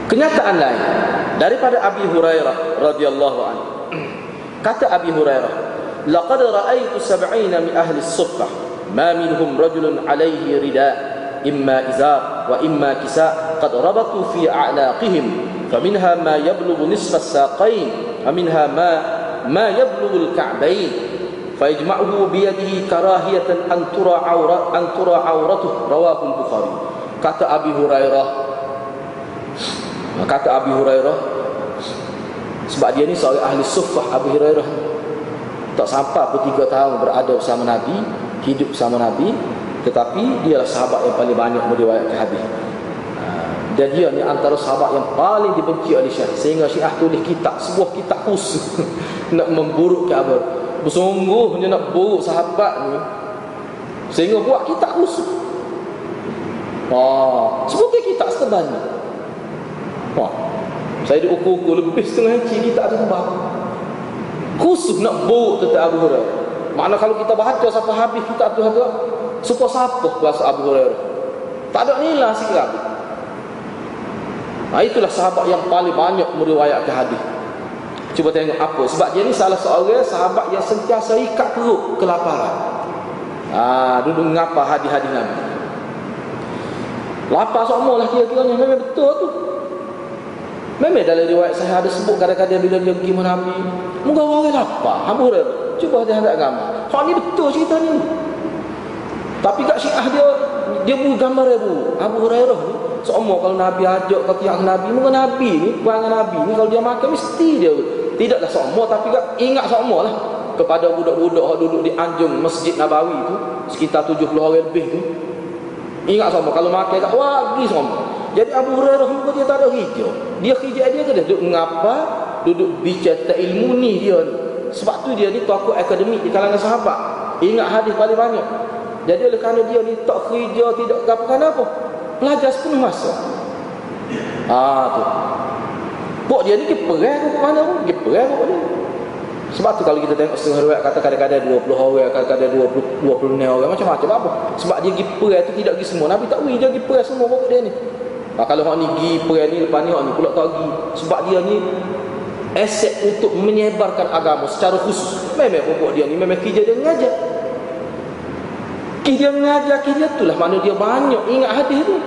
Kenyataan lain daripada Abi Hurairah radhiyallahu anhu. Kata Abi Hurairah, "Laqad ra'aytu sab'ina min ahli as-suffah, ma minhum rajulun 'alayhi rida' imma izar wa imma kisa qad rabatu fi a'naqihim faminha ma yablughu nisfa as-saqain wa minha ma ma yablughu al-ka'bayn bi yadihi karahiyatan an tura awra an tura awratuhu rawahu al-bukhari kata abi hurairah kata abi hurairah sebab dia ni seorang ahli suffah Abi Hurairah tak sampai pun tiga tahun berada bersama Nabi hidup bersama Nabi tetapi dialah sahabat yang paling banyak meriwayatkan hadis. Ha, dan dia ni antara sahabat yang paling dibenci oleh Syekh sehingga Syekh tulis kitab sebuah kitab khusus nak memburukkan apa bersungguhnya nak buruk sahabat ni sehingga buat kitab khusus Wah, sebuah kitab sebenarnya. Wah, saya diukur-ukur lebih setengah inci kitab tu tebal. Khusus nak buruk tentang Abu Hurairah. Mana kalau kita baca sampai habis kitab tu tu Supaya siapa kuasa Abu Hurairah? Tak ada nilai sikit Nah, itulah sahabat yang paling banyak meriwayatkan hadis. Cuba tengok apa. Sebab dia ni salah seorang sahabat yang sentiasa ikat perut kelaparan. Ah, duduk ngapa hadis-hadis Nabi. Lapar semua lah kira-kiranya memang betul tu. Memang dalam riwayat saya ada sebut kadang-kadang bila dia pergi Nabi, muka orang lapar. Hamba cuba hadis-hadis agama. Hak ni betul cerita ni. Tapi kat Syiah dia dia buat gambar dia bu. Abu Hurairah ni semua kalau Nabi ajak ke tiang Nabi, muka Nabi ni, perangai Nabi ni kalau dia makan mesti dia tidaklah semua tapi tak ingat semua lah kepada budak-budak yang duduk di anjung Masjid Nabawi tu sekitar 70 orang lebih tu ingat semua kalau makan kat wagi semua jadi Abu Hurairah muka dia tak ada hijau. Dia hijau dia kena duduk mengapa duduk bicara ilmu ni dia ni. Sebab tu dia ni tokoh akademik di kalangan sahabat. Ingat hadis paling banyak. Jadi oleh kerana dia ni tak kerja tidak apa apa pelajar sepenuh masa. Ah tu. Bok dia ni dia perang ke mana pun Dia perang ke mana Sebab tu kalau kita tengok setengah riwayat kata kadang-kadang 20 orang Kadang-kadang 20, 20 orang Macam-macam apa. Sebab dia pergi perang tu tidak pergi semua. Nabi tak pergi dia pergi perang semua pokok dia ni nah, Kalau orang ni pergi perang ni Lepas ni orang ni pula tak pergi Sebab dia ni Aset untuk menyebarkan agama secara khusus. Memang pokok dia ni Memang kerja dia mengajar. Kerja dia mengajar Kerja tu lah mana dia banyak ingat hadis tu.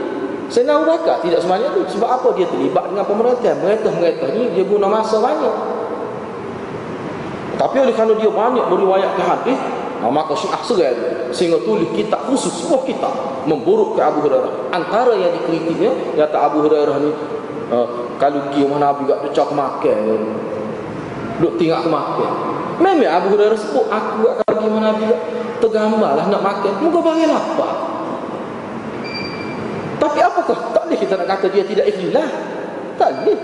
Abu Bakar tidak semuanya tu. Sebab apa dia terlibat dengan pemerintah mereka-mereka ni dia guna masa banyak. Tapi oleh kerana dia banyak meriwayatkan hadis maka syiah serai sehingga tulis kitab khusus sebuah kitab memburuk ke Abu Hurairah. Antara yang dikritiknya kata Abu Hurairah ni uh, kalau pergi rumah Nabi dia cak makan duk tinggal ke makan memang Abu Hurairah sebut aku akan pergi rumah Nabi tergambar lah nak makan. Muka bagi lapar. Tapi apakah tak boleh kita nak kata dia tidak ikhlas? Tak boleh.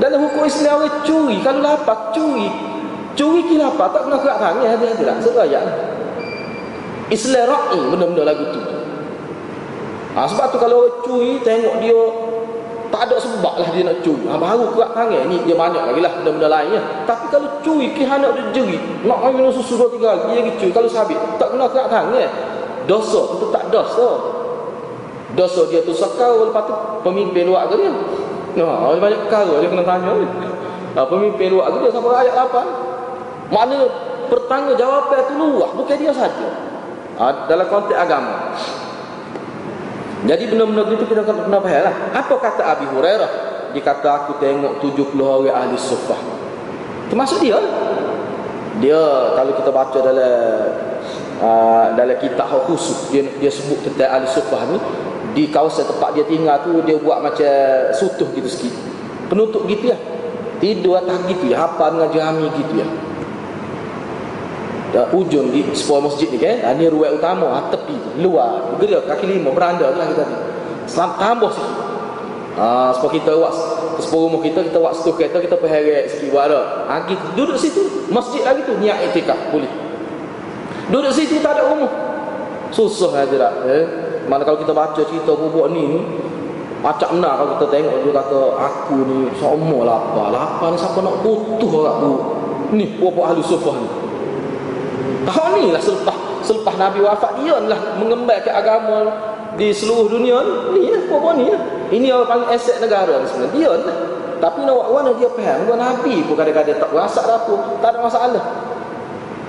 Dalam hukum Islam curi. Kalau lapar curi. Curi ki lapar tak pernah kerak tangan ada ada tak seraya. Islam ra'i benda-benda lagu tu. Ha, sebab tu kalau curi tengok dia tak ada sebab lah dia nak curi. Ha, baru kerak tangan ni dia banyak lagi lah benda-benda lainnya. Tapi kalau curi ki hanya dia jeri. Nak minum susu dua tiga lagi dia curi. Kalau sabit tak kena kerak tangan. Dosa itu tak dosa dosa dia tu sekal lepas tu pemimpin luar ke dia nah, banyak perkara dia kena tanya nah, pemimpin luar ke dia sampai ayat 8 mana pertanggungjawaban itu luar bukan dia saja. Ha, dalam konteks agama. Jadi benar-benar itu kita kena faham lah. apa kata Abi Hurairah? Dia kata aku tengok 70 orang ahli sufah termasuk dia. Dia kalau kita baca dalam uh, dalam kitab khusus dia dia sebut tentang ahli sufah ni di kawasan tempat dia tinggal tu dia buat macam sutuh gitu sikit. Penutup gitu ya. Tidur atas gitu ya. Apa dengan jami gitu ya ujung di sebuah masjid ni kan? Ini ruang utama ha, tepi tu luar. Gerak kaki lima beranda tu lah kita ni Selam, tambah sikit. Ha, sebab kita buat sepuluh rumah kita kita buat setuh kereta kita perheret sikit buat ada ha, gitu. duduk situ masjid lagi tu niat etikah boleh. Duduk situ tak ada rumah. Susah lah eh? Mana kalau kita baca cerita bubuk ni ni Macam mana kalau kita tengok dia kata Aku ni semua lapar Lapar ni siapa nak butuh orang Ni bubuk ahli sufah ni Tahu ni lah selepas Selepas Nabi wafat dia lah Mengembangkan agama di seluruh dunia ni. Lah bubuk ni lah. Ini orang paling aset negara sebenarnya. Dia lah. Tapi nak buat dia faham. Bukan Nabi pun kadang-kadang tak berasa apa Tak ada masalah.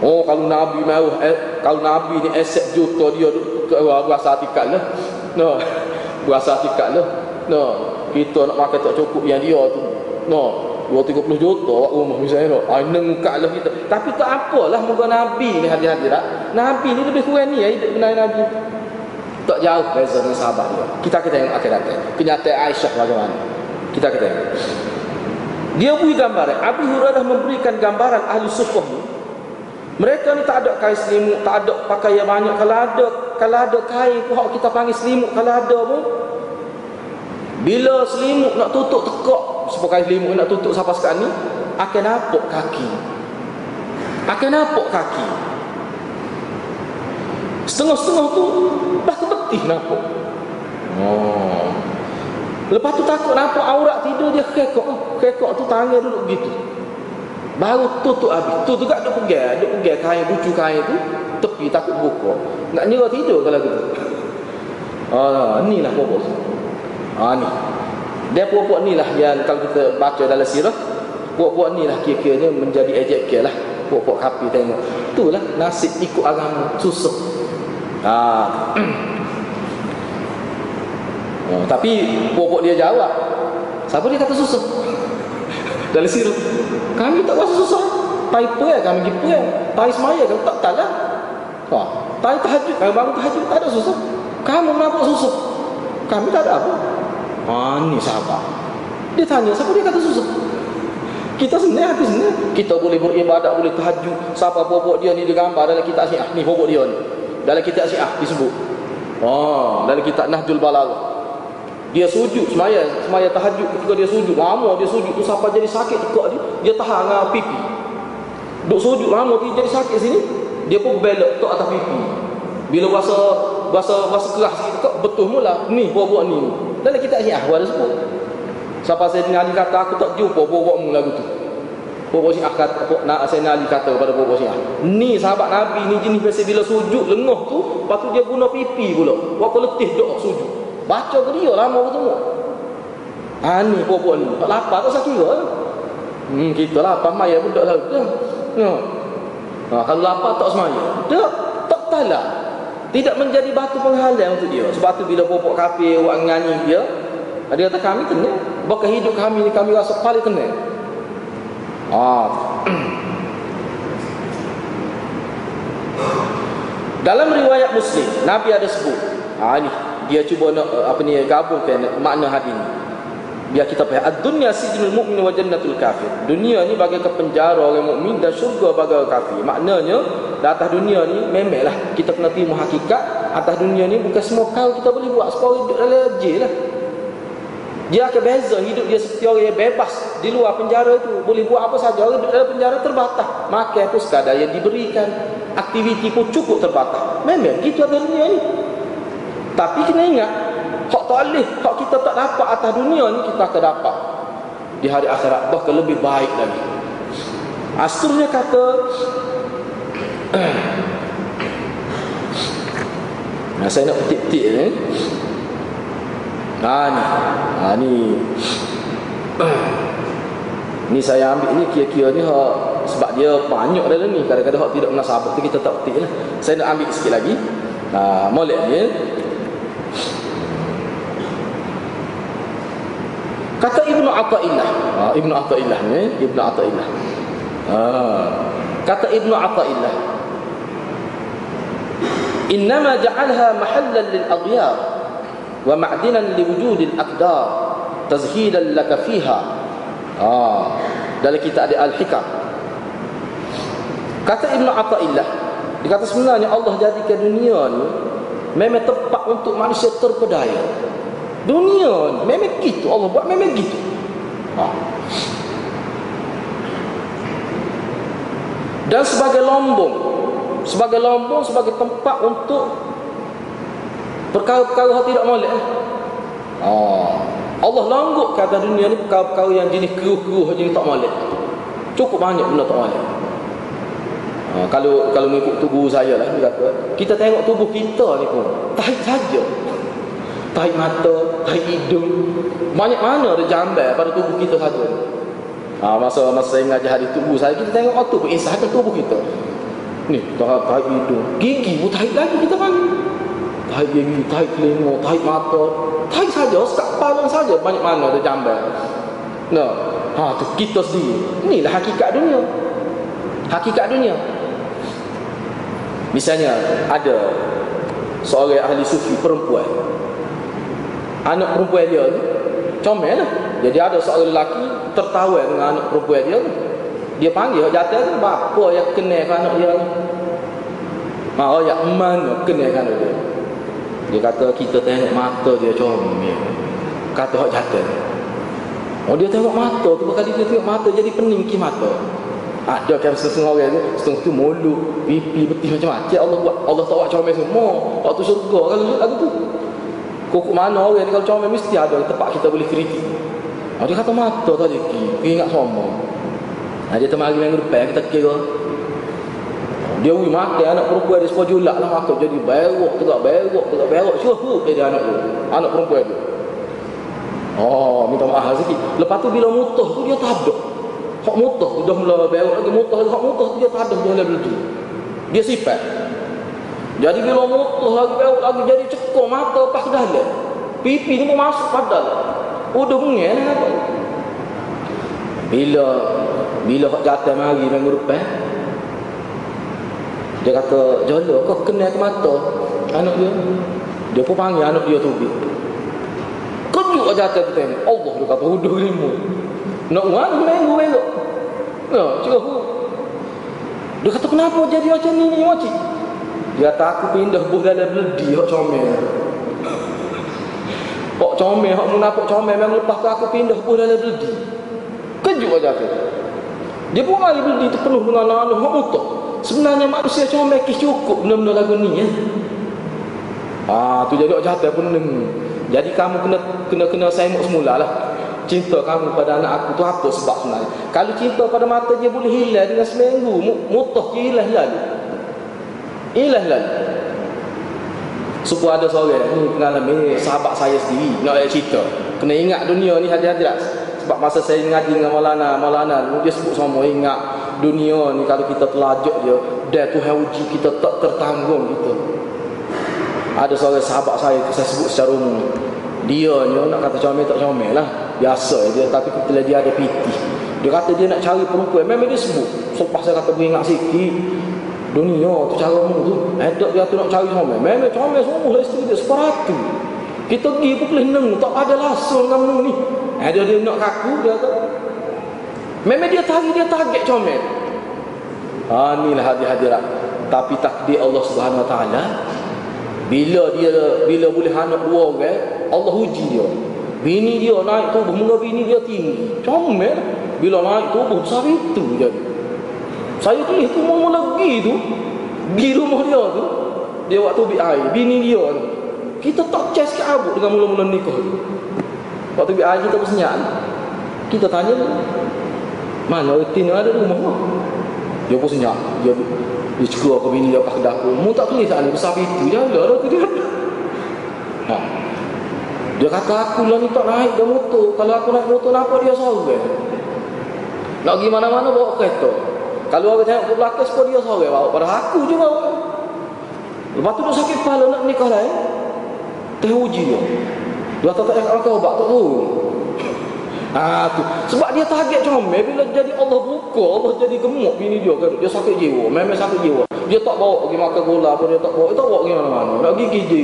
Oh kalau Nabi mahu eh, Kalau Nabi ni aset juta dia Berasa atikat lah. No. Berasa atikat lah. No. Kita nak makan tak cukup yang dia tu. No 230 juta awak rumah misalnya no. Ay, nengkak lah kita Tapi tak apalah Moga Nabi ni hadir-hadir Nabi ni lebih kurang ni ya Hidup benar Nabi. Tak jauh beza dengan sahabat dia. Kita kita yang akan datang Kenyataan Aisyah bagaimana? Kita kita Dia beri gambaran. Abu Hurairah memberikan gambaran Ahli Sufah ni. Mereka ni tak ada kain selimut, tak ada pakaian banyak. Kalau ada, kalau ada kain pun kita panggil selimut. Kalau ada pun, bila selimut nak tutup tekak, sebab kain selimut nak tutup sampai sekarang ni, akan nampak kaki. Akan nampak kaki. Setengah-setengah tu, dah kebetih nampak. Oh. Lepas tu takut nampak aurat tidur dia kekok. Kekok tu tangan duduk gitu. Baru tutup habis. Tu juga duk pegang, duk pegang kain bucu kain tu tepi takut buka. Nak nyerah tidur kalau gitu. Ah, ni lah pokok. Ah ni. Dia pokok ni lah yang kalau kita baca dalam sirah, pokok ni lah kira-kiranya menjadi ejek lah. Pokok kapi tengok. itulah nasib ikut agama. Susah. Ha. oh, tapi pokok dia jawab. Siapa dia kata susah? Dari sirup kami tak rasa susah. Tai apa ya kami gitu ya tai semaya kami tak tahu lah. Ha. tai tahajud kami bangun tahajud tak ada susah. Kamu kenapa susah. Kami tak ada apa ha, ni sahabat. Dia tanya siapa dia? Kata susah kita senang hati senang kita boleh beribadat boleh tahajud. Siapa pokok dia ni dia gambar dalam kitab syiah. Ni pokok dia ni. Dalam kitab syiah disebut. Oh dalam kitab nahjul balagh. Dia sujud semaya semaya tahajud. Ketika dia sujud lama dia sujud tu sampai jadi sakit tekak dia? Dia tahan dengan pipi. Duk sujud lama dia jadi sakit sini dia pun belok tok atas pipi. Bila rasa rasa rasa keras sikit tekak betul mula ni buat-buat ni dalam kitab syiah ada sebut Sampai saya Ali kata aku tak jumpa bawa mu lagu tu. Bawa Syiah kata nak saya Ali kata kepada bawa Syiah. Ni sahabat Nabi ni jenis biasa bila sujud lengah tu, lepas tu dia guna pipi pula. Waktu letih doa sujud. Baca ke dia lama ketemu. Ha ni bawa ni. Tak lapar tak saya kira. Hmm kita lapar maya budak lah. Ya. Ha, kalau lapar tak semaya. Tak tak talah. Tidak menjadi batu penghalang untuk dia. Sebab tu bila bawa kafir orang nyanyi dia, dia kata kami tenang. Bahkan hidup kami ni kami rasa paling tenang. Ah. Dalam riwayat Muslim, Nabi ada sebut. Ah ni dia cuba nak apa ni gabungkan makna hadis ni. Biar kita faham ad-dunya sijnul mu'min wa jannatul kafir. Dunia ni bagai penjara orang mukmin dan syurga bagi orang kafir. Maknanya di atas dunia ni memanglah kita kena terima hakikat atas dunia ni bukan semua kau kita boleh buat sebab hidup dalam je lah. Dia akan beza hidup dia seperti orang yang bebas di luar penjara itu. Boleh buat apa saja. Orang dalam penjara terbatas. Makan pun sekadar yang diberikan. Aktiviti pun cukup terbatas. Memang gitu dunia ni. Tapi kena ingat. Hak tak boleh. Hak kita tak dapat atas dunia ni kita akan dapat. Di hari akhirat. Bahkan lebih baik lagi. Astrulnya kata. nah, saya nak petik-petik ni. Ha ni. Ha ni. Ni saya ambil ni kira-kira ni ha, sebab dia banyak dalam ni. Kadang-kadang hak tidak menasabah tu kita tak petik lah. Saya nak ambil sikit lagi. Ha molek ni. Kata Ibnu Athaillah. Ha Ibnu Athaillah ni, Ibnu Athaillah. Ha kata Ibnu Athaillah. Innama ja'alha mahallan lil aghyar wa ma'dinan li wujudil aqdar tazhidan laka fiha ah dalam ada al-hikam kata ibnu athaillah dia kata sebenarnya Allah jadikan dunia ni memang tempat untuk manusia terpedaya dunia ni memang gitu Allah buat memang gitu ha. dan sebagai lombong sebagai lombong sebagai tempat untuk Perkara-perkara yang tidak molek eh? oh. Allah langgut kata dunia ni perkara-perkara yang jenis keruh-keruh jenis tak molek Cukup banyak benda tak molek oh, Kalau kalau mengikut tubuh saya lah kata, Kita tengok tubuh kita ni pun Tahi saja Tahi mata, tahi hidung Banyak mana ada jambar pada tubuh kita saja ha, Masa masa saya mengajar hari tubuh saya Kita tengok oh, tubuh insah tubuh kita Ni, tahi, tahi hidung Gigi pun tahi lagi kita panggil tahi gigi, tahi telinga, tahi mata, tahi saja, sekat palang saja banyak mana ada jamban. Nah, ha tu kita sendiri. Inilah hakikat dunia. Hakikat dunia. Misalnya ada seorang ahli sufi perempuan. Anak perempuan dia tu comel lah. Jadi ada seorang lelaki tertawa dengan anak perempuan dia tu. Dia panggil jatuh tu, bapa yang kenal anak dia tu. Ha, oh, ya mana kenal anak dia. Dia kata kita tengok mata dia comel. Kata hak jatuh. Oh dia tengok mata tu kali dia tengok mata jadi pening ki mata. Ada kan setengah orang tu, setengah tu mulut, pipi, peti macam-macam. Allah buat, Allah buat comel semua. Waktu syurga kalau lagu tu. Kok mana orang ni kalau comel mesti ada tempat kita boleh kritik. Oh, dia kata mata tadi ki, ingat semua. Nah, dia tempat minggu depan kita kira. Dia ui makan anak perempuan dia sepuluh julak lah makan jadi berok tegak berok tegak berok. Syuhuk dia anak tu anak perempuan tu oh minta maaf sikit. Lepas tu bila mutuh tu dia ada hak mutuh tu dah mula berok lagi mutuh lagi. Hak mutuh tu dia ada dia mula berhenti Dia sifat. Jadi bila mutuh lagi bau lagi jadi cekok mata pas dalam. Pipi ni pun masuk padal. Udah mengel apa? Bila bila hak jatuh mari minggu depan dia kata jolo kau kena ke mata? Anak dia. Dia pun panggil anak dia tu kejut aja jatuh kita ni Allah dia kata udah lima nak uang minggu minggu no cuba dia kata kenapa jadi macam ni ni macam dia kata aku pindah buh dalam beledi hak comel kok comel hak munafik comel memang lepas tu aku pindah buh dalam beledi kejut aja kita dia pun mari beli tu penuh dengan anak-anak hak butuh. Sebenarnya manusia cuma mekis cukup benda-benda lagu ni ya. Ah tu jadi jahat pun neng. Jadi kamu kena kena kena saya semula lah. Cinta kamu pada anak aku tu apa sebab sebenarnya? Kalau cinta pada mata dia boleh hilang dengan seminggu, mutuh dia hilang lalu. Hilang lalu. Suku ada seorang ni pengalaman sahabat saya sendiri nak cerita. Kena ingat dunia ni hadirat-hadirat. Sebab masa saya ngaji dengan Maulana, Maulana dia sebut sama ingat dunia ni kalau kita telajak dia, dia tu uji kita tak tertanggung gitu. Ada seorang sahabat saya saya sebut secara umum. Dia ni nak kata comel tak comel lah. Biasa dia tapi kita dia ada piti. Dia kata dia nak cari perempuan. Memang dia sebut. So pas saya kata ingat sikit. Dunia tu cara mu tu. Ada dia tu nak cari comel. Memang comel semua lah isteri dia separatu. Kita pergi pukul 6 tak ada langsung kamu ni. Ada dia nak kaku dia tu. Memang dia tarik dia target comel. Ha inilah hadir-hadirat. Tapi takdir Allah Subhanahu Wa Taala bila dia bila boleh anak dua orang, Allah uji dia. Bini dia naik tu mula bini dia tinggi. Comel bila naik tu besar itu jadi. Saya tulis tu mau lagi tu. Di rumah dia tu. Dia waktu bi air, bini dia tu. Kita tak cas ke abuk dengan mula-mula nikah tu. Waktu biar air kita bersenyap Kita tanya Mana rutin ada rumah Dia pun senyap Dia, dia cekul ke bini dia ke dapur Mu tak tulis sana besar itu je Ada tu dia ha. Dia kata aku lah ni tak naik dia motor Kalau aku naik motor kenapa dia sore Nak pergi mana-mana bawa kereta Kalau orang tengok ke belakang Sepuluh dia sore bawa pada aku je bawa Lepas tu dia sakit kepala nak nikah lain Teh uji dia dia tak tak yang kau buat tak tahu. Ah tu. Sebab dia target comel bila jadi Allah buka, Allah jadi gemuk bini dia kan. Dia sakit jiwa, memang sakit jiwa. Dia tak bawa pergi makan gula apa dia tak bawa. Dia tak bawa pergi mana-mana. Nak gigi je.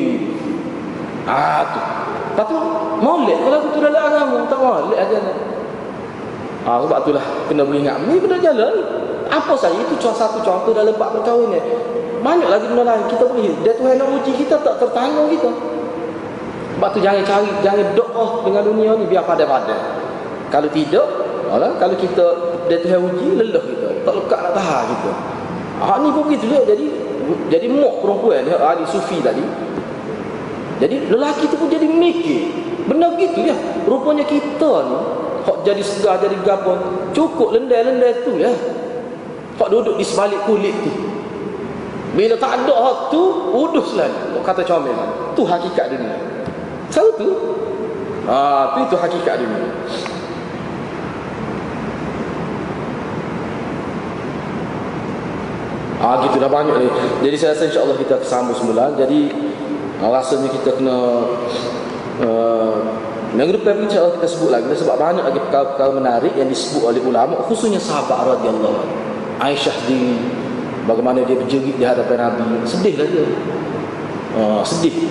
Ah tu. Lepas tu molek kalau tu dalam agama tak molek aja. Ah sebab itulah kena ingat ni benda jalan. Apa saja itu cuma satu contoh dalam bab perkahwinan. Banyak lagi benda lain kita boleh. Dia Tuhan nak uji kita tak tertanggung kita. Sebab tu jangan cari jangan doa dengan dunia ni biar pada-pada. Kalau tidak, alah, kalau kita dia Tuhan uji lelah kita. Tak lekat nak tahan kita. Ah ni pun begitu juga jadi jadi mok perempuan dia ahli sufi tadi. Jadi lelaki tu pun jadi mikir. Benar gitu ya. Rupanya kita ni hok jadi segar jadi gabon cukup lendai-lendai tu ya. Hok duduk di sebalik kulit tu. Bila tak ada hak tu, udus lah. Kata comel. Tu hakikat dunia. Tahu tu? Ah, tu itu hakikat dia. Ah, gitu dah banyak ni. Jadi saya rasa insya-Allah kita sambung semula. Jadi ah, rasanya kita kena uh, Negeri depan insya Allah kita sebut lagi sebab banyak lagi perkara-perkara menarik yang disebut oleh ulama khususnya sahabat radhiyallahu Aisyah di bagaimana dia berjerit di hadapan Nabi. Sedihlah dia. Uh, sedih.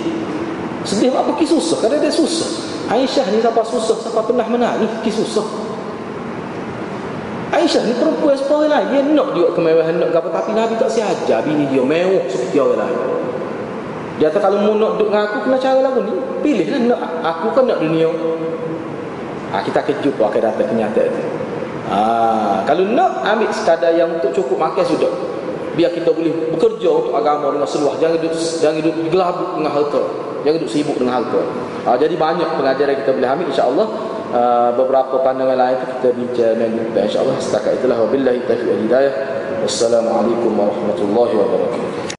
Sedih apa? Kisah susah. Kerana dia susah. Aisyah ni siapa susah Siapa pernah menangis Kisah susah. Aisyah ni perempuan seperti lain Dia nak juga kemewahan nak apa Tapi Nabi tak siaja Bini dia mewah seperti orang lain. Dia kata kalau mau nak duduk dengan aku Kena cara lagu ni. Pilihlah nak. Aku kan nak dunia. Ha, Kita akan jumpa akan datang kenyataan itu ha, Kalau nak ambil sekadar yang untuk cukup makan sudah Biar kita boleh bekerja untuk agama dengan seluah Jangan duduk, jangan duduk gelabuk dengan harta Jangan duduk sibuk dengan harta. Uh, jadi banyak pengajaran kita boleh ambil insya-Allah. Uh, beberapa pandangan lain itu kita bincang minggu depan insya-Allah. Setakat itulah wabillahi taufiq wal hidayah. Wassalamualaikum warahmatullahi wabarakatuh.